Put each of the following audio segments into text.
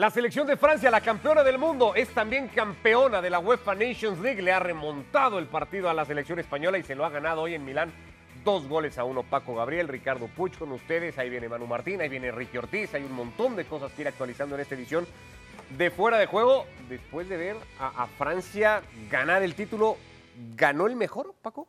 La selección de Francia, la campeona del mundo, es también campeona de la UEFA Nations League. Le ha remontado el partido a la selección española y se lo ha ganado hoy en Milán. Dos goles a uno Paco Gabriel, Ricardo Puch con ustedes. Ahí viene Manu Martín, ahí viene Ricky Ortiz. Hay un montón de cosas que ir actualizando en esta edición de fuera de juego. Después de ver a, Francia ganar el título, ¿ganó el mejor, Paco?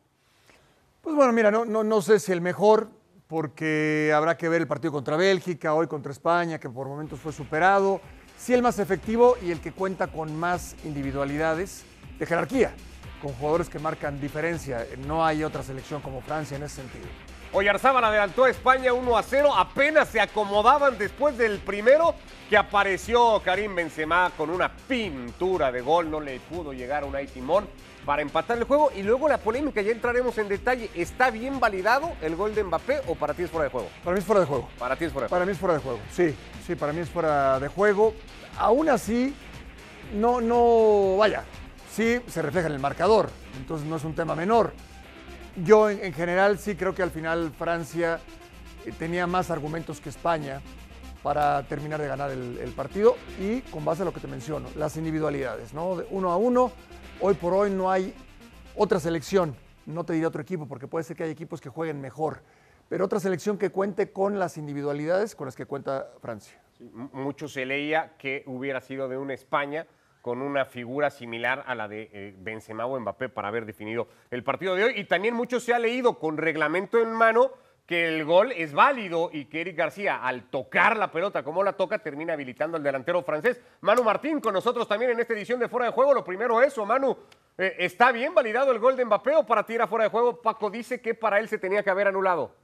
Pues bueno, mira, no, no, no sé si el mejor, porque habrá que ver el partido contra Bélgica, hoy contra España, que por momentos fue superado. Sí el más efectivo y el que cuenta con más individualidades de jerarquía, con jugadores que marcan diferencia. No hay otra selección como Francia en ese sentido. Oyarzábal adelantó a España 1 a 0. Apenas se acomodaban después del primero que apareció Karim Benzema con una pintura de gol. No le pudo llegar a un Timón para empatar el juego. Y luego la polémica, ya entraremos en detalle. ¿Está bien validado el gol de Mbappé o para ti es fuera de juego? Para mí es fuera de juego. Para ti es fuera de Para juego. mí es fuera de juego, sí. Sí, para mí es fuera de juego. Aún así, no, no, vaya, sí se refleja en el marcador. Entonces no es un tema menor. Yo en, en general sí creo que al final Francia eh, tenía más argumentos que España para terminar de ganar el, partido y con base a lo que te menciono, las individualidades, ¿no? De uno a uno, hoy por hoy no hay otra selección, no te diré otro equipo porque puede ser que hay equipos que jueguen mejor, pero otra selección que cuente con las individualidades con las que cuenta Francia. Mucho se leía que hubiera sido de una España con una figura similar a la de eh, Benzema o Mbappé para haber definido el partido de hoy. Y también mucho se ha leído con reglamento en mano que el gol es válido y que Eric García, al tocar la pelota como la toca, termina habilitando al delantero francés. Manu Martín con nosotros también en esta edición de Fuera de Juego. Lo primero eso, Manu, eh, ¿está bien validado el gol de Mbappé o para ti era fuera de juego? Paco dice que para él se tenía que haber anulado.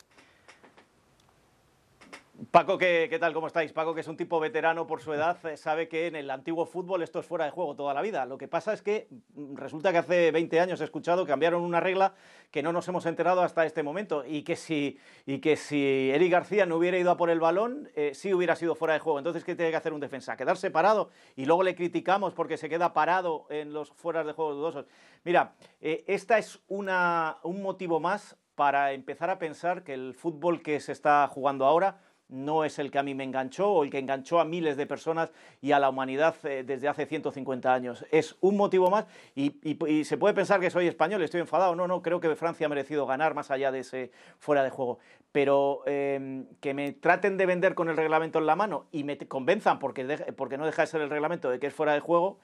Paco, ¿qué, qué tal? ¿Cómo estáis? Paco, que es un tipo veterano por su edad, eh, sabe que en el antiguo fútbol esto es fuera de juego toda la vida. Lo que pasa es que mm, resulta que hace 20 años he escuchado que cambiaron una regla que no nos hemos enterado hasta este momento y que si, y que si Eric García no hubiera ido a por el balón, eh, sí hubiera sido fuera de juego. Entonces, ¿qué tiene que hacer un defensa? Quedarse parado y luego le criticamos porque se queda parado en los fueras de juego dudosos. Mira, eh, esta es una, un motivo más para empezar a pensar que el fútbol que se está jugando ahora no es el que a mí me enganchó o el que enganchó a miles de personas y a la humanidad eh, desde hace 150 años. Es un motivo más y, y- se puede pensar que soy español, estoy enfadado. No, no, creo que Francia ha merecido ganar más allá de ese fuera de juego. Pero eh, que me traten de vender con el reglamento en la mano y me convenzan, porque, porque no deja de ser el reglamento, de que es fuera de juego,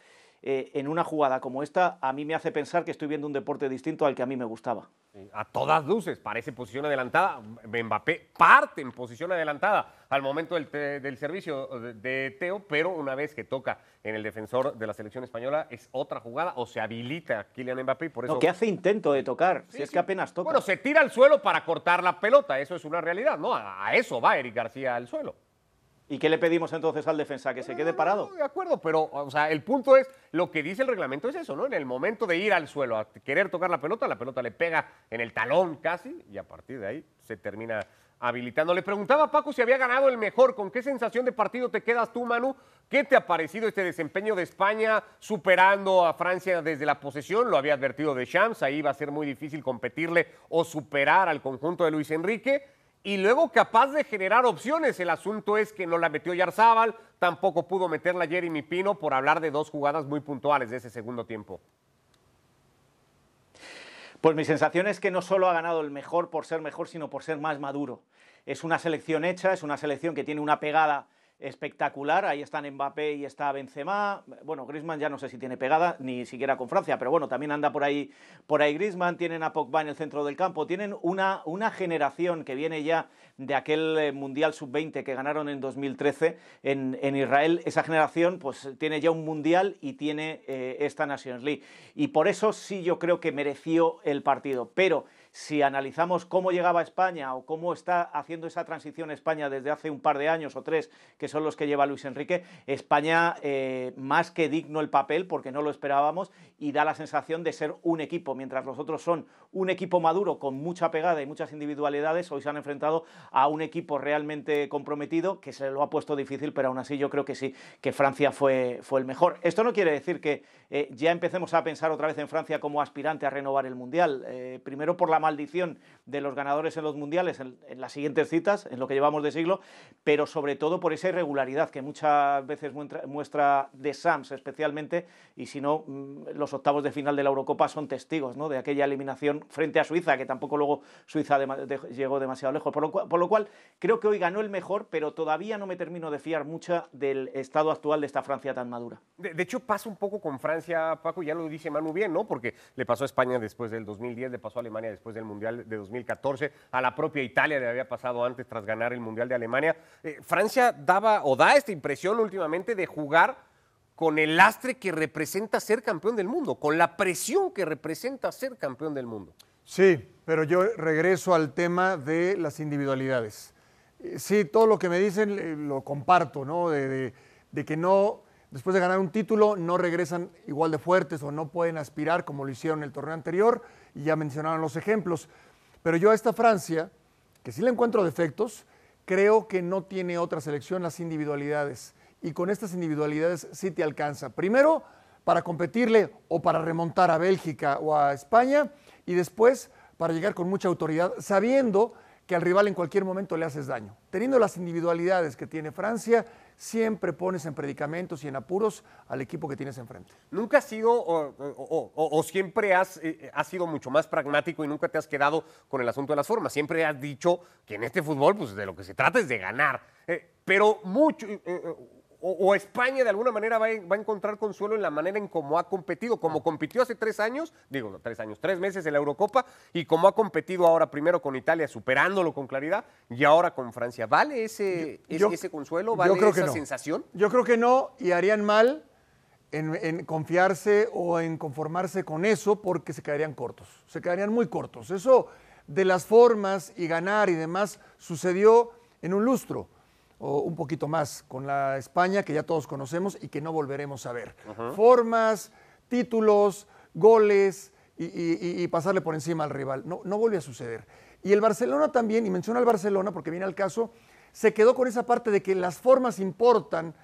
eh, en una jugada como esta, a mí me hace pensar que estoy viendo un deporte distinto al que a mí me gustaba. A todas luces, parece posición adelantada. Mbappé parte en posición adelantada al momento del, servicio de, de Teo, pero una vez que toca en el defensor de la selección española es otra jugada o se habilita Kylian Mbappé y por eso... No, que hace intento de tocar, si Sí, es sí. que apenas toca. Bueno, se tira al suelo para cortar la pelota, eso es una realidad, ¿no? A, a eso va Eric García al suelo. ¿Y qué le pedimos entonces al defensa? ¿Que se quede parado? No, de acuerdo, pero o sea, el punto es, lo que dice el reglamento es eso, ¿no? En el momento de ir al suelo a querer tocar la pelota, la pelota le pega en el talón casi y a partir de ahí se termina habilitando. Le preguntaba a Paco si había ganado el mejor, ¿con qué sensación de partido te quedas tú, Manu? ¿Qué te ha parecido este desempeño de España superando a Francia desde la posesión? Lo había advertido de Shams, ahí va a ser muy difícil competirle o superar al conjunto de Luis Enrique y luego capaz de generar opciones. El asunto es que no la metió Yarzábal, tampoco pudo meterla Jeremy Pino por hablar de dos jugadas muy puntuales de ese segundo tiempo. Pues mi sensación es que no solo ha ganado el mejor por ser mejor, sino por ser más maduro. Es una selección hecha, es una selección que tiene una pegada espectacular. Ahí están Mbappé y está Benzema. Bueno, Griezmann ya no sé si tiene pegada, ni siquiera con Francia, pero bueno, también anda por ahí, por ahí Griezmann. Tienen a Pogba en el centro del campo. Tienen una, una generación que viene ya de aquel eh, Mundial Sub-20 que ganaron en 2013 en, en Israel. Esa generación pues tiene ya un Mundial y tiene eh, esta Nations League. Y por eso sí yo creo que mereció el partido. Pero si analizamos cómo llegaba España o cómo está haciendo esa transición España desde hace un par de años o tres, que son los que lleva Luis Enrique, España eh, más que digno el papel porque no lo esperábamos y da la sensación de ser un equipo, mientras los otros son un equipo maduro con mucha pegada y muchas individualidades, hoy se han enfrentado a un equipo realmente comprometido que se lo ha puesto difícil, pero aún así yo creo que sí, que Francia fue, fue el mejor. Esto no quiere decir que eh, ya empecemos a pensar otra vez en Francia como aspirante a renovar el Mundial, eh, primero por la maldición de los ganadores en los mundiales en, las siguientes citas, en lo que llevamos de siglo, pero sobre todo por esa irregularidad que muchas veces muestra, muestra de Sams especialmente, y si no, mm, los octavos de final de la Eurocopa son testigos ¿no? de aquella eliminación frente a Suiza, que tampoco luego Suiza llegó demasiado lejos. Por lo, cual, por lo cual creo que hoy ganó el mejor, pero todavía no me termino de fiar mucho del estado actual de esta Francia tan madura. De, hecho, pasa un poco con Francia, Paco, ya lo dice Manu bien, ¿no? Porque le pasó a España después del 2010, le pasó a Alemania después del Mundial de 2014, a la propia Italia le había pasado antes tras ganar el Mundial de Alemania. Eh, Francia daba o da esta impresión últimamente de jugar con el lastre que representa ser campeón del mundo, con la presión que representa ser campeón del mundo. Sí, pero yo regreso al tema de las individualidades. Eh, sí, todo lo que me dicen eh, lo comparto, ¿no? de que no después de ganar un título, no regresan igual de fuertes o no pueden aspirar como lo hicieron en el torneo anterior, y ya mencionaron los ejemplos. Pero yo a esta Francia, que sí le encuentro defectos, creo que no tiene otra selección las individualidades. Y con estas individualidades sí te alcanza. Primero, para competirle o para remontar a Bélgica o a España, y después para llegar con mucha autoridad, sabiendo que al rival en cualquier momento le haces daño. Teniendo las individualidades que tiene Francia, siempre pones en predicamentos y en apuros al equipo que tienes enfrente. ¿Nunca has sido o, siempre has, eh, sido mucho más pragmático y nunca te has quedado con el asunto de las formas? Siempre has dicho que en este fútbol pues, de lo que se trata es de ganar. Eh, pero mucho, eh, o, España de alguna manera va a, encontrar consuelo en la manera en cómo ha competido, como ah. compitió hace tres años, digo, tres años, tres meses en la Eurocopa, y como ha competido ahora primero con Italia, superándolo con claridad, y ahora con Francia. ¿Vale ese, ese, consuelo? ¿Vale esa sensación? Yo creo que no, y harían mal en, en, confiarse o en conformarse con eso, porque se quedarían cortos, se quedarían muy cortos. Eso de las formas y ganar y demás sucedió en un lustro o un poquito más con la España que ya todos conocemos y que no volveremos a ver. Formas, títulos, goles y, pasarle por encima al rival. No, no vuelve a suceder. Y el Barcelona también, y menciona al Barcelona porque viene al caso, se quedó con esa parte de que las formas importan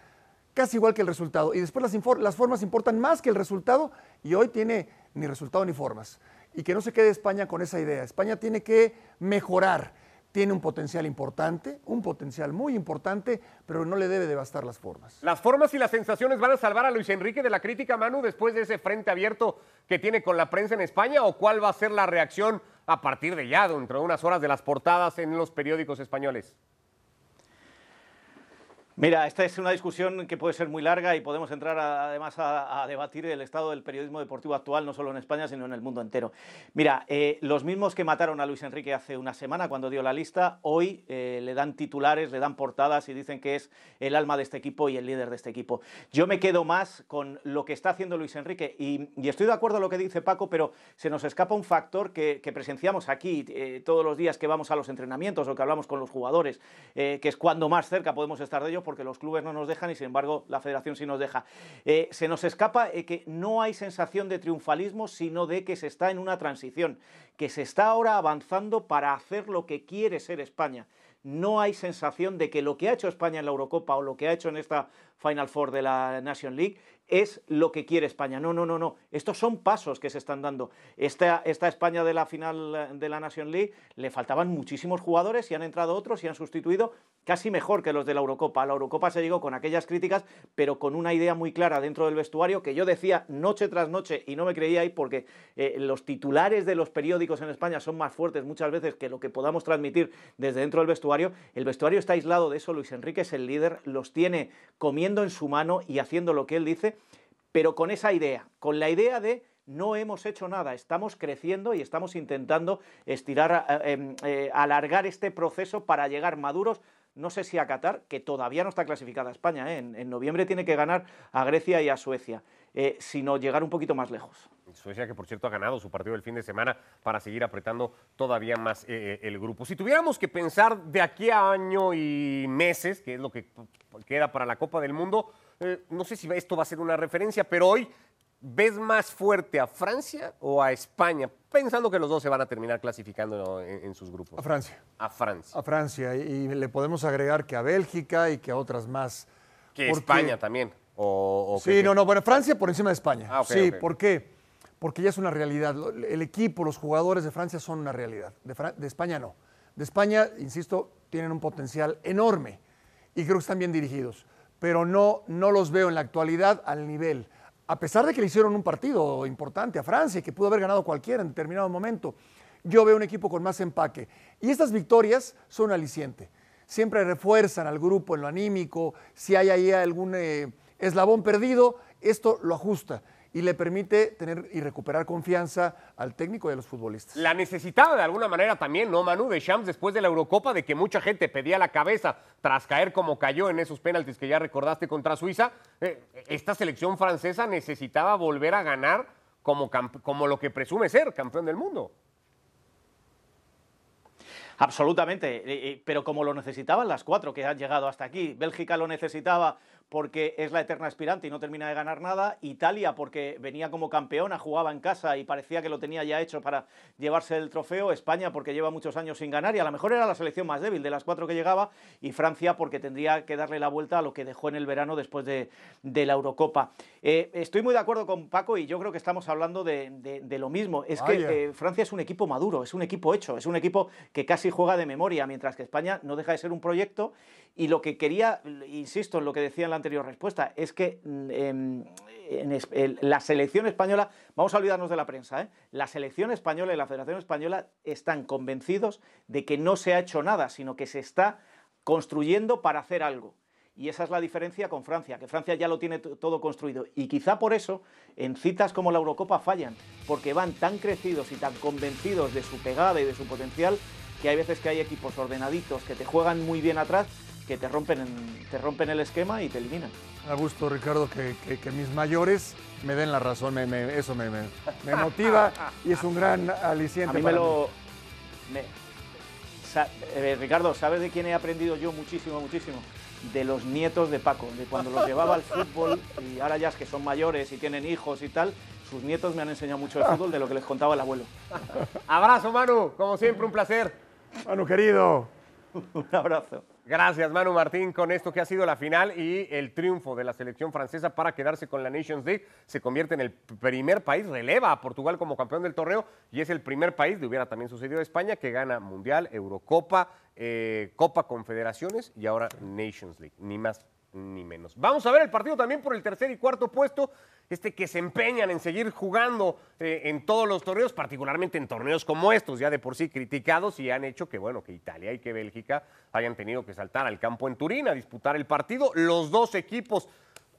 casi igual que el resultado. Y después las, las formas importan más que el resultado y hoy tiene ni resultado ni formas. Y que no se quede España con esa idea. España tiene que mejorar tiene un potencial importante, un potencial muy importante, pero no le debe devastar las formas. ¿Las formas y las sensaciones van a salvar a Luis Enrique de la crítica, Manu, después de ese frente abierto que tiene con la prensa en España? ¿O cuál va a ser la reacción a partir de ya, dentro de unas horas de las portadas en los periódicos españoles? Mira, esta es una discusión que puede ser muy larga y podemos entrar además a, debatir el estado del periodismo deportivo actual, no solo en España, sino en el mundo entero. Mira, eh, los mismos que mataron a Luis Enrique hace una semana cuando dio la lista, hoy eh, le dan titulares, le dan portadas y dicen que es el alma de este equipo y el líder de este equipo. Yo me quedo más con lo que está haciendo Luis Enrique y, estoy de acuerdo con lo que dice Paco, pero se nos escapa un factor que, presenciamos aquí eh, todos los días que vamos a los entrenamientos o que hablamos con los jugadores, que es cuando más cerca podemos estar de ellos porque los clubes no nos dejan y sin embargo la federación sí nos deja. Eh, se nos escapa eh, que no hay sensación de triunfalismo, sino de que se está en una transición, que se está ahora avanzando para hacer lo que quiere ser España no hay sensación de que lo que ha hecho España en la Eurocopa o lo que ha hecho en esta Final Four de la Nation League es lo que quiere España. No, no, no, no. Estos son pasos que se están dando. Esta, esta España de la final de la Nation League le faltaban muchísimos jugadores y han entrado otros y han sustituido casi mejor que los de la Eurocopa. la Eurocopa se llegó con aquellas críticas, pero con una idea muy clara dentro del vestuario que yo decía noche tras noche y no me creía ahí porque eh, los titulares de los periódicos en España son más fuertes muchas veces que lo que podamos transmitir desde dentro del vestuario. El vestuario está aislado de eso. Luis Enrique es el líder, los tiene comiendo en su mano y haciendo lo que él dice pero con esa idea, con la idea de no hemos hecho nada, estamos creciendo y estamos intentando estirar, eh, em, eh, alargar este proceso para llegar maduros. No sé si a Qatar, que todavía no está clasificada España, ¿eh? en, noviembre tiene que ganar a Grecia y a Suecia, sino llegar un poquito más lejos. Suecia, que por cierto ha ganado su partido del fin de semana para seguir apretando todavía más el grupo. Si tuviéramos que pensar de aquí a año y meses, que es lo que queda para la Copa del Mundo, eh, no sé si esto va a ser una referencia, pero hoy ¿ves más fuerte a Francia o a España? Pensando que los dos se van a terminar clasificando en, sus grupos. A Francia. A Francia. A Francia. Y le podemos agregar que a Bélgica y que a otras más. Que España también. Sí, no, no. Bueno, Francia por encima de España. Ah, sí, ¿por qué? porque ya es una realidad. El equipo, los jugadores de Francia son una realidad. De, España no. De España, insisto, tienen un potencial enorme y creo que están bien dirigidos, pero no, no los veo en la actualidad al nivel. A pesar de que le hicieron un partido importante a Francia y que pudo haber ganado cualquiera en determinado momento, yo veo un equipo con más empaque. Y estas victorias son aliciente. Siempre refuerzan al grupo en lo anímico. Si hay ahí algún eh, eslabón perdido, esto lo ajusta y le permite tener y recuperar confianza al técnico y a los futbolistas. La necesitaba de alguna manera también, ¿no, Manu? De Shams después de la Eurocopa, de que mucha gente pedía la cabeza tras caer como cayó en esos penaltis que ya recordaste contra Suiza. Eh, esta selección francesa necesitaba volver a ganar como, como lo que presume ser campeón del mundo. Absolutamente, eh, eh, pero como lo necesitaban las cuatro que han llegado hasta aquí, Bélgica lo necesitaba porque es la eterna aspirante y no termina de ganar nada. Italia porque venía como campeona, jugaba en casa y parecía que lo tenía ya hecho para llevarse el trofeo. España porque lleva muchos años sin ganar y a lo mejor era la selección más débil de las cuatro que llegaba. Y Francia porque tendría que darle la vuelta a lo que dejó en el verano después de, la Eurocopa. Eh, estoy muy de acuerdo con Paco y yo creo que estamos hablando de, lo mismo. Es que eh, Francia es un equipo maduro, es un equipo hecho, es un equipo que casi juega de memoria, mientras que España no deja de ser un proyecto. Y lo que quería, insisto en lo que decía en la anterior respuesta, es que mm, em, en, la selección española, vamos a olvidarnos de la prensa, ¿eh? la selección española y la Federación Española están convencidos de que no se ha hecho nada, sino que se está construyendo para hacer algo. Y esa es la diferencia con Francia, que Francia ya lo tiene todo construido. Y quizá por eso en citas como la Eurocopa fallan, porque van tan crecidos y tan convencidos de su pegada y de su potencial, que hay veces que hay equipos ordenaditos que te juegan muy bien atrás, que te rompen, te rompen el esquema y te eliminan. A gusto, Ricardo, que, mis mayores me den la razón, eso me, motiva y es un gran aliciente. A mí me lo... Eh, Ricardo, ¿sabes de quién he aprendido yo muchísimo, muchísimo? De los nietos de Paco, de cuando los llevaba al fútbol y ahora ya es que son mayores y tienen hijos y tal, sus nietos me han enseñado mucho de fútbol de lo que les contaba el abuelo. Abrazo, Manu, como siempre, un placer. Manu, querido. un abrazo. Gracias, Manu Martín, con esto que ha sido la final y el triunfo de la selección francesa para quedarse con la Nations League. Se convierte en el primer país, releva a Portugal como campeón del torneo y es el primer país, de hubiera también sucedido a España, que gana Mundial, Eurocopa, eh, Copa Confederaciones y ahora Nations League. Ni más ni menos. Vamos a ver el partido también por el tercer y cuarto puesto, este que se empeñan en seguir jugando eh, en todos los torneos, particularmente en torneos como estos, ya de por sí criticados y han hecho que, bueno, que Italia y que Bélgica hayan tenido que saltar al campo en Turín a disputar el partido. Los dos equipos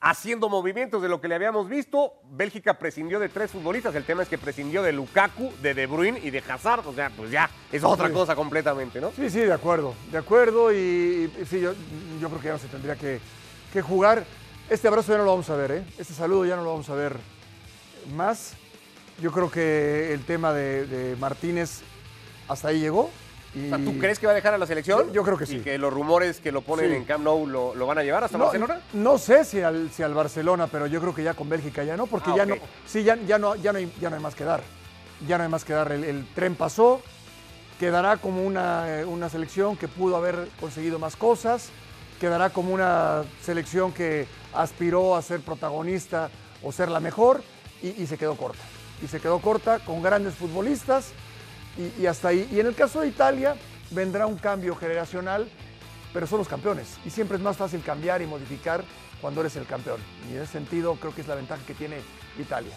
haciendo movimientos de lo que le habíamos visto. Bélgica prescindió de tres futbolistas. El tema es que prescindió de Lukaku, de De Bruyne y de Hazard. O sea, pues ya es otra cosa completamente, ¿no? Sí, sí, de acuerdo. De acuerdo. Y, sí, yo, yo, creo que ya no se tendría que, que jugar. Este abrazo ya no lo vamos a ver, ¿eh? Este saludo ya no lo vamos a ver más. Yo creo que el tema de, Martínez hasta ahí llegó. ¿Tú crees que va a dejar a la selección? Yo, creo que sí. Y que los rumores que lo ponen en Camp Nou lo, van a llevar hasta Barcelona. No sé si al, si al Barcelona, pero yo creo que ya con Bélgica ya no, porque ah, ya no, sí, ya, ya, no, ya, no hay, ya no hay más que dar. Ya no hay más que dar. El, tren pasó, quedará como una, una selección que pudo haber conseguido más cosas quedará como una selección que aspiró a ser protagonista o ser la mejor y, se quedó corta. Y se quedó corta con grandes futbolistas y, hasta ahí. Y en el caso de Italia vendrá un cambio generacional, pero son los campeones. Y siempre es más fácil cambiar y modificar cuando eres el campeón. Y en ese sentido creo que es la ventaja que tiene Italia.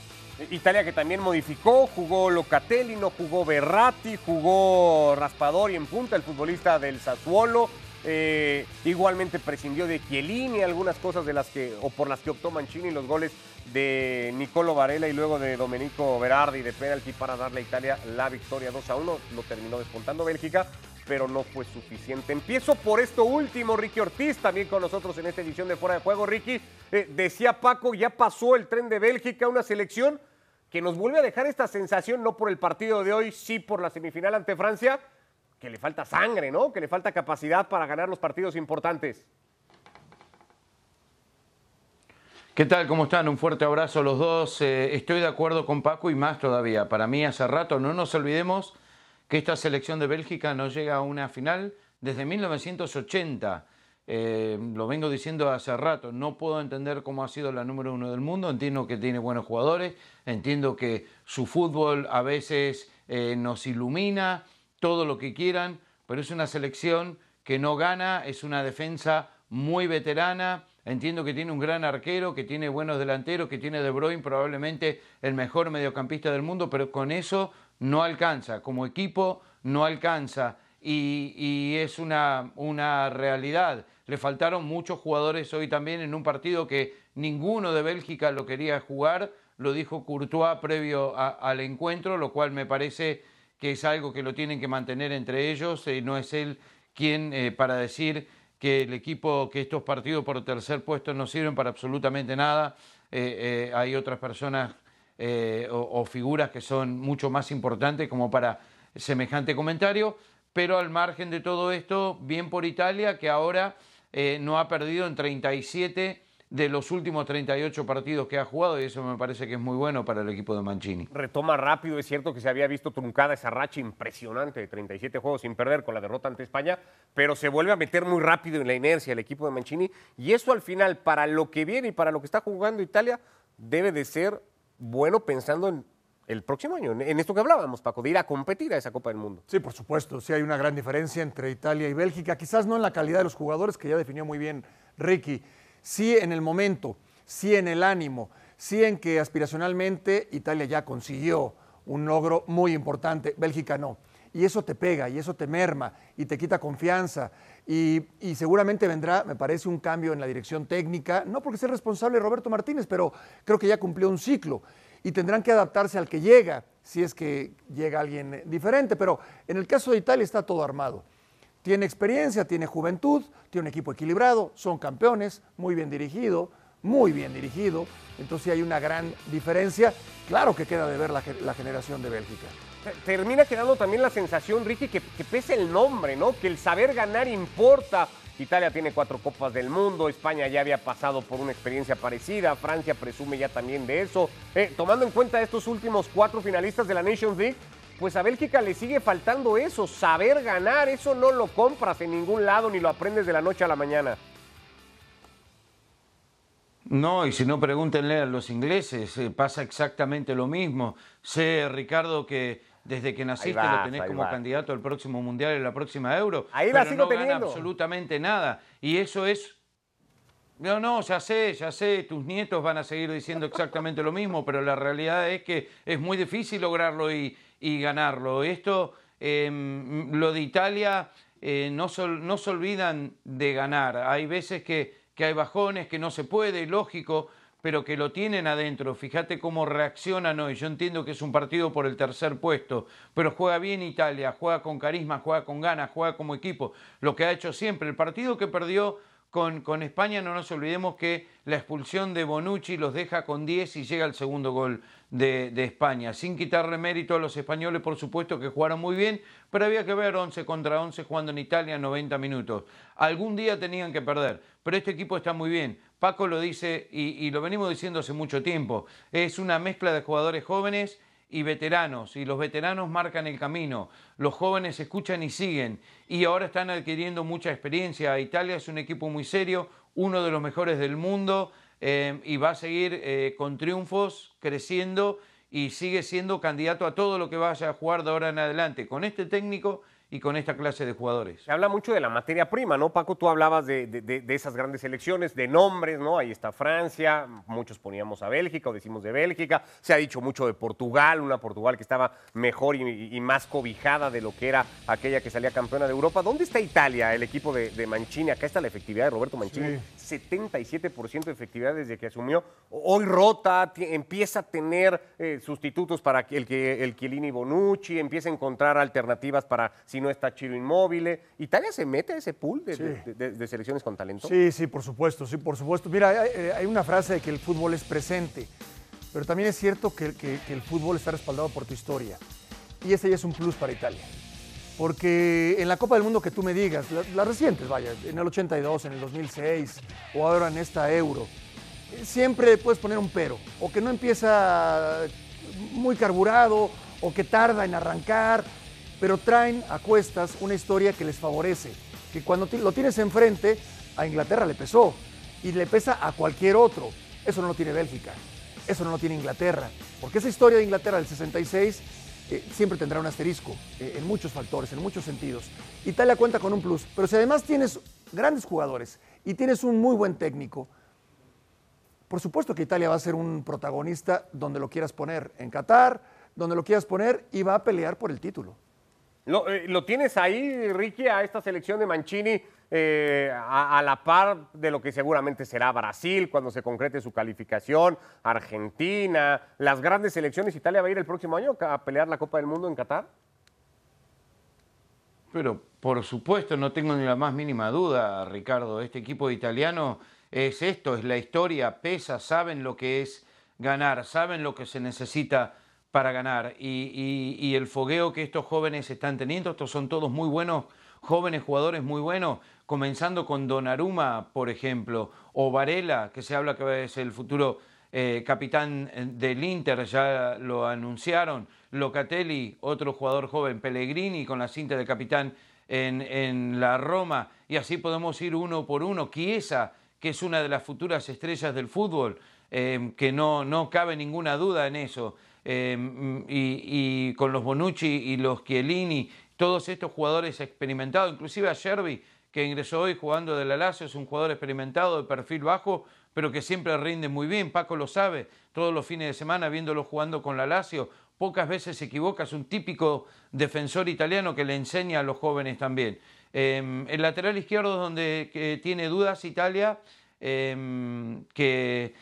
Italia que también modificó, jugó Locatelli, no jugó Berratti, jugó Raspadori en punta, el futbolista del Sassuolo, eh, igualmente prescindió de Chiellini, algunas cosas de las que, o por las que optó Mancini, los goles de Nicolo Varela y luego de Domenico Berardi de penalti para darle a Italia la victoria 2 a 1. Lo terminó descontando Bélgica, pero no fue suficiente. Empiezo por esto último, Ricky Ortiz, también con nosotros en esta edición de Fuera de Juego. Ricky, eh, decía Paco, ya pasó el tren de Bélgica, una selección que nos vuelve a dejar esta sensación, no por el partido de hoy, sí por la semifinal ante Francia, que le falta sangre, ¿no? Que le falta capacidad para ganar los partidos importantes. ¿Qué tal? ¿Cómo están? Un fuerte abrazo a los dos. Eh, estoy de acuerdo con Paco y más todavía. Para mí hace rato, no nos olvidemos que esta selección de Bélgica no llega a una final desde 1980. eh, lo vengo diciendo hace rato, no puedo entender cómo ha sido la número uno del mundo, entiendo que tiene buenos jugadores, entiendo que su fútbol a veces eh, nos ilumina, todo lo que quieran, pero es una selección que no gana, es una defensa muy veterana, entiendo que tiene un gran arquero, que tiene buenos delanteros, que tiene De Bruyne probablemente el mejor mediocampista del mundo, pero con eso no alcanza, como equipo no alcanza. Y, es una, una realidad. Le faltaron muchos jugadores hoy también en un partido que ninguno de Bélgica lo quería jugar, lo dijo Courtois previo al encuentro, lo cual me parece que es algo que lo tienen que mantener entre ellos, eh, no es él quien eh, para decir que el equipo, que estos partidos por tercer puesto no sirven para absolutamente nada, eh, hay otras personas o figuras que son mucho más importantes como para semejante comentario, pero al margen de todo esto, bien por Italia, que ahora eh, no ha perdido en 37 de los últimos 38 partidos que ha jugado y eso me parece que es muy bueno para el equipo de Mancini. Retoma rápido, es cierto que se había visto truncada esa racha impresionante de 37 juegos sin perder con la derrota ante España, pero se vuelve a meter muy rápido en la inercia el equipo de Mancini y eso al final para lo que viene y para lo que está jugando Italia debe de ser bueno pensando en el próximo año, en esto que hablábamos, Paco, de ir a competir a esa Copa del Mundo. Sí, por supuesto, sí hay una gran diferencia entre Italia y Bélgica, quizás no en la calidad de los jugadores, que ya definió muy bien Ricky, sí en el momento, sí en el ánimo, sí en que aspiracionalmente Italia ya consiguió un logro muy importante, Bélgica no. Y eso te pega, y eso te merma, y te quita confianza. Y, seguramente vendrá, me parece, un cambio en la dirección técnica, no porque sea responsable Roberto Martínez, pero creo que ya cumplió un ciclo y tendrán que adaptarse al que llega, si es que llega alguien diferente. Pero en el caso de Italia está todo armado. Tiene experiencia, tiene juventud, tiene un equipo equilibrado, son campeones, muy bien dirigido, muy bien dirigido. Entonces hay una gran diferencia. Claro que queda de ver la, generación de Bélgica. Termina quedando también la sensación, Ricky, que, que pese el nombre, ¿no? Que el saber ganar importa Italia tiene cuatro copas del mundo, España ya había pasado por una experiencia parecida, Francia presume ya también de eso. Eh, tomando en cuenta estos últimos cuatro finalistas de la Nations League, pues a Bélgica le sigue faltando eso, saber ganar, eso no lo compras en ningún lado ni lo aprendes de la noche a la mañana. No, y si no pregúntenle a los ingleses, eh, pasa exactamente lo mismo. Sé, Ricardo, que desde que naciste lo tenés como candidato al próximo Mundial y la próxima Euro. Ahí pero sigo no gana absolutamente nada. Y eso es... No, no, ya sé, ya sé, tus nietos van a seguir diciendo exactamente lo mismo, pero la realidad es que es muy difícil lograrlo y, ganarlo. Esto, em, lo de Italia, eh, no, no se olvidan de ganar. Hay veces que, que hay bajones, que no se puede, lógico, pero que lo tienen adentro. Fíjate cómo reaccionan hoy. Yo entiendo que es un partido por el tercer puesto, pero juega bien Italia, juega con carisma, juega con ganas, juega como equipo. Lo que ha hecho siempre. El partido que perdió con, España, no nos olvidemos que la expulsión de Bonucci los deja con 10 y llega el segundo gol de, de, España. Sin quitarle mérito a los españoles, por supuesto, que jugaron muy bien, pero había que ver 11 contra 11 jugando en Italia 90 minutos. Algún día tenían que perder, pero este equipo está muy bien. Paco lo dice y, lo venimos diciendo hace mucho tiempo. Es una mezcla de jugadores jóvenes y veteranos, y los veteranos marcan el camino, los jóvenes escuchan y siguen, y ahora están adquiriendo mucha experiencia. Italia es un equipo muy serio, uno de los mejores del mundo, eh, y va a seguir eh, con triunfos, creciendo, y sigue siendo candidato a todo lo que vaya a jugar de ahora en adelante, con este técnico y con esta clase de jugadores. Se habla mucho de la materia prima, ¿no? Paco, tú hablabas de, esas grandes selecciones, de nombres, ¿no? Ahí está Francia, muchos poníamos a Bélgica o decimos de Bélgica, se ha dicho mucho de Portugal, una Portugal que estaba mejor y, más cobijada de lo que era aquella que salía campeona de Europa. ¿Dónde está Italia, el equipo de, Mancini? Acá está la efectividad de Roberto Mancini, 77% de efectividad desde que asumió. Hoy rota, empieza a tener eh, sustitutos para el, que, el Chiellini Bonucci, empieza a encontrar alternativas para si no está Chiro Inmóvil. ¿Italia se mete a ese pool de, selecciones con talento? Sí, sí, por supuesto, sí, por supuesto. Mira, hay, una frase de que el fútbol es presente, pero también es cierto que, el fútbol está respaldado por tu historia. Y ese ya es un plus para Italia. Porque en la Copa del Mundo que tú me digas, las recientes, vaya, en el 82, en el 2006 o ahora en esta Euro, siempre puedes poner un pero, o que no empieza muy carburado, o que tarda en arrancar, pero traen a cuestas una historia que les favorece, que cuando lo tienes enfrente A Inglaterra le pesó y le pesa a cualquier otro. Eso no lo tiene Bélgica, eso no lo tiene Inglaterra, porque esa historia de Inglaterra del 66 eh, siempre tendrá un asterisco eh, en muchos factores, en muchos sentidos. Italia cuenta con un plus, pero si además tienes grandes jugadores y tienes un muy buen técnico, por supuesto que Italia va a ser un protagonista donde lo quieras poner, en Qatar, donde lo quieras poner y va a pelear por el título. ¿Lo, eh, lo tienes ahí, Ricky, a esta selección de Mancini eh, a, a la par de lo que seguramente será Brasil cuando se concrete su calificación, Argentina, las grandes selecciones? ¿Italia va a ir el próximo año a pelear la Copa del Mundo en Qatar? Pero por supuesto, no tengo ni la más mínima duda, Ricardo. Este equipo italiano es esto, es la historia, pesa, saben lo que es ganar, saben lo que se necesita para ganar. Y, el fogueo que estos jóvenes están teniendo, estos son todos muy buenos, jóvenes jugadores muy buenos, comenzando con Donnarumma, por ejemplo, o Varela, que se habla que es el futuro eh, capitán del Inter, ya lo anunciaron, Locatelli, otro jugador joven, Pellegrini con la cinta de capitán en, en la Roma, y así podemos ir uno por uno, Chiesa, que es una de las futuras estrellas del fútbol, eh, que no, no cabe ninguna duda en eso, Eh, y, con los Bonucci y los Chiellini, todos estos jugadores experimentados, inclusive a Sherby, que ingresó hoy jugando de la Lazio, es un jugador experimentado de perfil bajo, pero que siempre rinde muy bien. Paco lo sabe, todos los fines de semana viéndolo jugando con la Lazio, pocas veces se equivoca, es un típico defensor italiano que le enseña a los jóvenes también. Eh, el lateral izquierdo es donde que tiene dudas Italia, eh, que,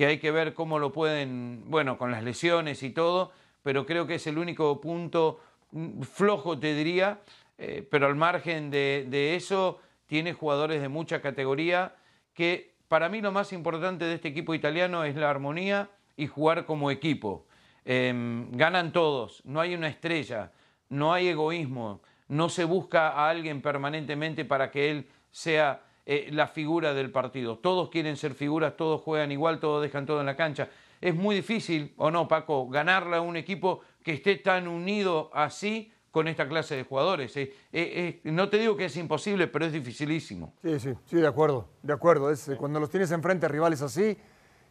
que hay que ver cómo lo pueden, bueno, con las lesiones y todo, pero creo que es el único punto mm, flojo, te diría, eh, pero al margen de, eso, tiene jugadores de mucha categoría que para mí lo más importante de este equipo italiano es la armonía y jugar como equipo. Eh, ganan todos, no hay una estrella, no hay egoísmo, no se busca a alguien permanentemente para que él sea eh, la figura del partido. Todos quieren ser figuras, todos juegan igual, todos dejan todo en la cancha. Es muy difícil, ¿o no, Paco, ganarle a un equipo que esté tan unido así con esta clase de jugadores? Eh, eh, no te digo que es imposible, pero es dificilísimo. Sí, sí, sí, de acuerdo, de acuerdo. Es, Cuando los tienes enfrente a rivales así,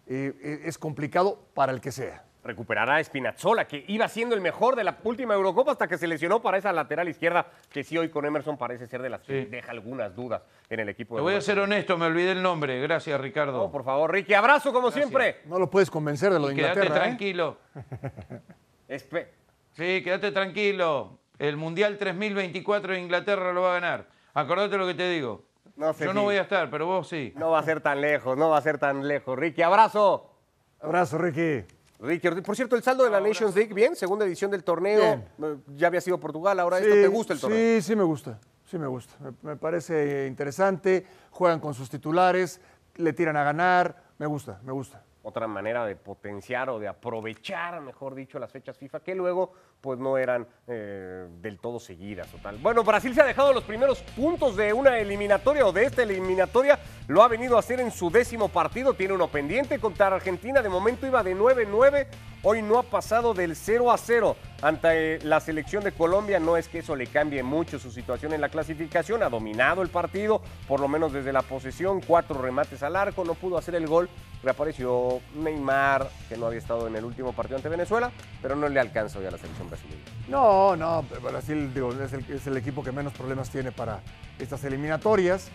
es complicado para el que sea. Recuperará a Spinazzola, que iba siendo el mejor de la última Eurocopa hasta que se lesionó para esa lateral izquierda, que sí hoy con Emerson parece ser de las que Sí. deja algunas dudas en el equipo. Te de voy a ser honesto, me olvidé el nombre. Gracias, Ricardo. No, por favor, Ricky, abrazo como siempre. No lo puedes convencer de lo de Y quédate Inglaterra. ¿eh? tranquilo. Espe- Sí, quédate tranquilo. El Mundial 3024 de Inglaterra lo va a ganar. Acordate lo que te digo. No sé Yo si- no voy a estar, pero vos sí. No va a ser tan lejos, no va a ser tan lejos. Ricky, abrazo. Abrazo, Ricky. Ricky, por cierto, el saldo de la Nations League, bien, segunda edición del torneo. Eh, Ya había sido Portugal, ahora esto. ¿Te gusta el torneo? Sí, sí me gusta. Sí me gusta. Me, me parece interesante. Juegan con sus titulares, le tiran a ganar. Me gusta, me gusta. Otra manera de potenciar o de aprovechar, mejor dicho, las fechas FIFA, que luego pues no eran eh, del todo seguidas o tal. Bueno, Brasil se ha dejado los primeros puntos de una eliminatoria o de esta eliminatoria. Lo ha venido a hacer en su décimo partido. Tiene uno pendiente contra Argentina. De momento iba de 9-9. Hoy no ha pasado del 0 a 0 ante eh, la selección de Colombia. No es que eso le cambie mucho su situación en la clasificación. Ha dominado el partido, por lo menos desde la posesión. Cuatro remates al arco. No pudo hacer el gol. Reapareció Neymar, que no había estado en el último partido ante Venezuela, pero no le alcanza hoy a la selección brasileña. No, no, Brasil digo, es, el, es el equipo que menos problemas tiene para estas eliminatorias.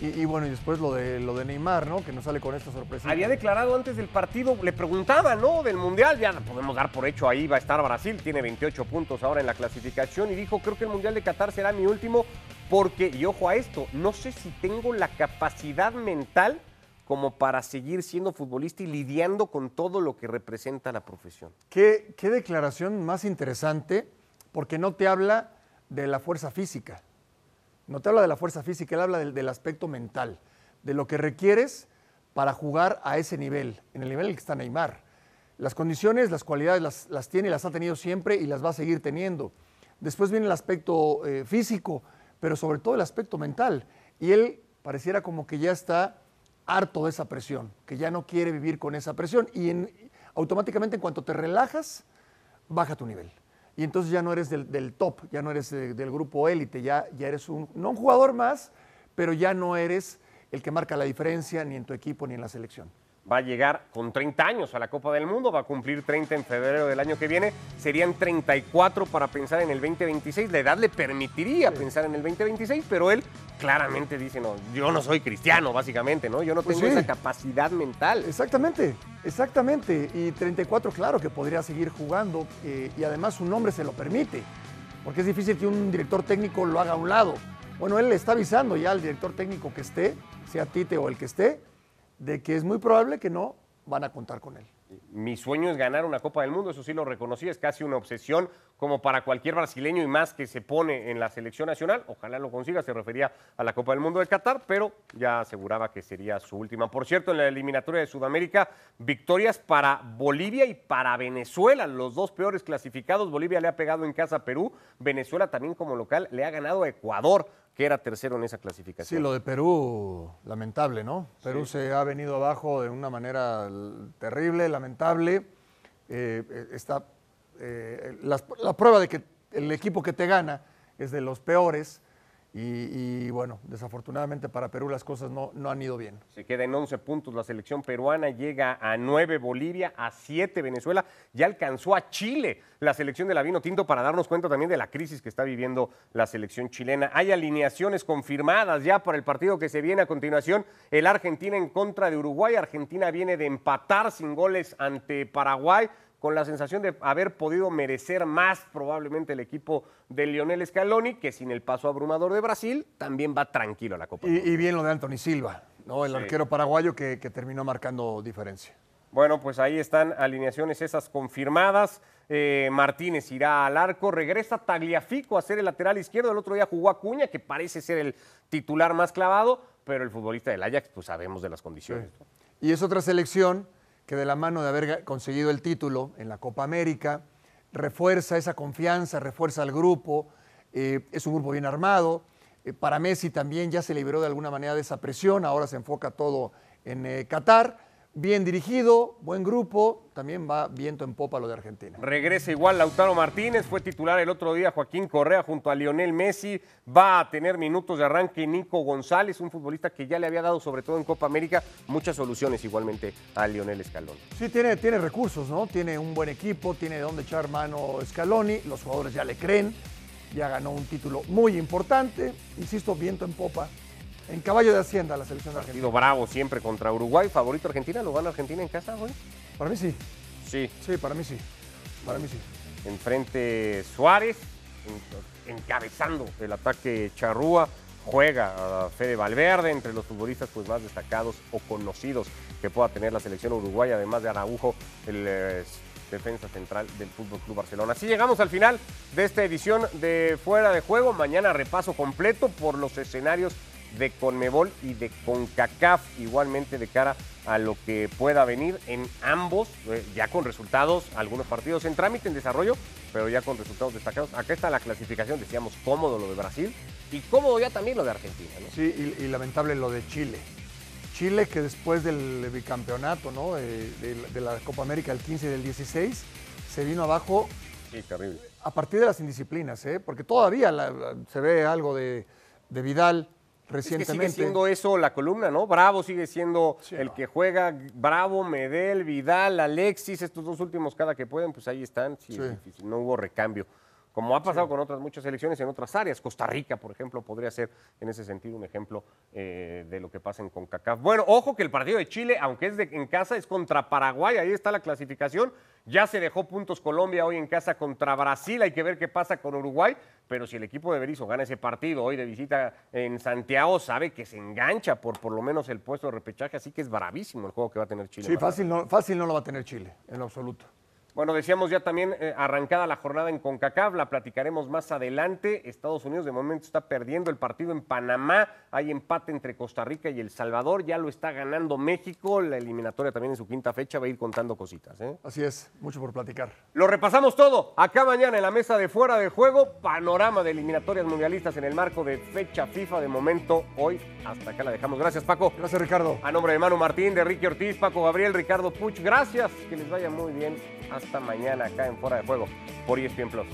Y, y bueno, y después lo de, lo de Neymar, ¿no? Que nos sale con esta sorpresa. Había declarado antes del partido, le preguntaban, ¿no? Del Mundial, ya podemos dar por hecho ahí va a estar Brasil, tiene 28 puntos ahora en la clasificación y dijo, creo que el Mundial de Qatar será mi último porque, y ojo a esto, no sé si tengo la capacidad mental como para seguir siendo futbolista y lidiando con todo lo que representa la profesión. ¿Qué, qué declaración más interesante, porque no te habla de la fuerza física. No te habla de la fuerza física, él habla del, del aspecto mental, de lo que requieres para jugar a ese nivel, en el nivel en el que está Neymar. Las condiciones, las cualidades las, las tiene las ha tenido siempre y las va a seguir teniendo. Después viene el aspecto eh, físico, pero sobre todo el aspecto mental. Y él pareciera como que ya está harto de esa presión, que ya no quiere vivir con esa presión. Y en- automáticamente en cuanto te relajas, baja tu nivel. Y entonces ya no eres del, del top, ya no eres del grupo élite, ya, ya eres un, no un jugador más, pero ya no eres el que marca la diferencia ni en tu equipo ni en la selección va a llegar con 30 años a la Copa del Mundo, va a cumplir 30 en febrero del año que viene, serían 34 para pensar en el 2026, la edad le permitiría pensar en el 2026, pero él claramente dice, no, yo no soy cristiano, básicamente, ¿no? Yo no Pues tengo sí. esa capacidad mental. Exactamente, exactamente. Y 34, claro que podría seguir jugando eh, y además su nombre se lo permite, porque es difícil que un director técnico lo haga a un lado. Bueno, él le está avisando ya al director técnico que esté, sea Tite o el que esté, de que es muy probable que no van a contar con él. Mi sueño es ganar una Copa del Mundo, eso sí lo reconocí, es casi una obsesión como para cualquier brasileño y más que se pone en la selección nacional. Ojalá lo consiga, se refería a la Copa del Mundo de Qatar, pero ya aseguraba que sería su última. Por cierto, en la eliminatoria de Sudamérica, victorias para Bolivia y para Venezuela, los dos peores clasificados. Bolivia le ha pegado en casa a Perú, Venezuela también como local le ha ganado a Ecuador, que era tercero en esa clasificación. Sí, lo de Perú, lamentable, ¿no? Perú se ha venido abajo de una manera terrible, lamentable. Eh, eh, está eh, la, prueba de que el equipo que te gana es de los peores. Y, bueno, desafortunadamente para Perú las cosas no, no han ido bien. Se queda en 11 puntos la selección peruana, llega a 9 Bolivia, a 7 Venezuela, ya alcanzó a Chile la selección de la Vino Tinto para darnos cuenta también de la crisis que está viviendo la selección chilena. Hay alineaciones confirmadas ya para el partido que se viene a continuación, el Argentina en contra de Uruguay. Argentina viene de empatar sin goles ante Paraguay con la sensación de haber podido merecer más probablemente el equipo de Lionel Scaloni, que sin el paso abrumador de Brasil también va tranquilo a la Copa. Y, y bien lo de Anthony Silva, ¿no? el Sí. arquero paraguayo que, que terminó marcando diferencia. Bueno, pues ahí están alineaciones esas confirmadas. Eh, Martínez irá al arco, regresa Tagliafico a ser el lateral izquierdo. El otro día jugó Acuña, que parece ser el titular más clavado, pero el futbolista del Ajax, pues sabemos de las condiciones. Y es otra selección que de la mano de haber conseguido el título en la Copa América, refuerza esa confianza, refuerza al grupo, eh, es un grupo bien armado. Eh, para Messi también ya se liberó de alguna manera de esa presión, ahora se enfoca todo en eh, Qatar. Bien dirigido, buen grupo, también va viento en popa lo de Argentina. Regresa igual Lautaro Martínez, fue titular el otro día Joaquín Correa junto a Lionel Messi. Va a tener minutos de arranque Nico González, un futbolista que ya le había dado, sobre todo en Copa América, muchas soluciones igualmente a Lionel Scaloni. Sí, tiene, tiene recursos, ¿no? Tiene un buen equipo, tiene de dónde echar mano Scaloni, los jugadores ya le creen, ya ganó un título muy importante, insisto, viento en popa, en caballo de Hacienda la selección de Argentina. Partido bravo siempre contra Uruguay. ¿Favorito Argentina? ¿Lo gana Argentina en casa hoy? Para mí sí, Sí. sí, para mí sí, para mí sí. Enfrente Suárez, en- encabezando el ataque Charrúa. Juega a Fede Valverde, entre los futbolistas pues, más destacados o conocidos que pueda tener la selección uruguaya, además de Araujo, el eh, defensa central del Fútbol Club Barcelona. Así llegamos al final de esta edición de Fuera de Juego. Mañana repaso completo por los escenarios de Conmebol y de CONCACAF, igualmente de cara a lo que pueda venir en ambos, eh, ya con resultados, algunos partidos en trámite, en desarrollo, pero ya con resultados destacados. Acá está la clasificación, decíamos cómodo lo de Brasil y cómodo ya también lo de Argentina. ¿no? Sí, y, y lamentable lo de Chile. Chile que después del bicampeonato, ¿no? De, de la- de la Copa América el 15 y del 16, se vino abajo Sí, terrible. a partir de las indisciplinas, ¿eh? Porque todavía la- la- se ve algo de, de Vidal Es que sigue siendo eso la columna, ¿no? Bravo sigue siendo Sí, el no. que juega, Bravo, Medel, Vidal, Alexis, estos dos últimos cada que pueden, pues ahí están. Sí, Sí. es difícil, no hubo recambio. Como ha pasado con otras muchas selecciones en otras áreas. Costa Rica, por ejemplo, podría ser en ese sentido un ejemplo eh, de lo que pasa en CONCACAF. Bueno, ojo que el partido de Chile, aunque es de, en casa, es contra Paraguay, ahí está la clasificación. Ya se dejó puntos Colombia hoy en casa contra Brasil, hay que ver qué pasa con Uruguay, pero si el equipo de Berizzo gana ese partido hoy de visita en Santiago, sabe que se engancha por por lo menos el puesto de repechaje, así que es bravísimo el juego que va a tener Chile. Sí, fácil no, fácil no lo va a tener Chile, en lo absoluto. Bueno, decíamos ya también eh, arrancada la jornada en CONCACAF, la platicaremos más adelante. Estados Unidos de momento está perdiendo el partido en Panamá, hay empate entre Costa Rica y El Salvador, ya lo está ganando México, la eliminatoria también en su quinta fecha va a ir contando cositas. ¿eh? Así es, mucho por platicar. Lo repasamos todo acá mañana en la mesa de fuera de juego, panorama de eliminatorias mundialistas en el marco de fecha FIFA de momento. Hoy hasta acá la dejamos. Gracias Paco. Gracias, Ricardo. A nombre de Manu Martín, de Ricky Ortiz, Paco Gabriel, Ricardo Puch, gracias. Que les vaya muy bien. Hasta mañana acá en Fuera de Juego por ESPN Plus.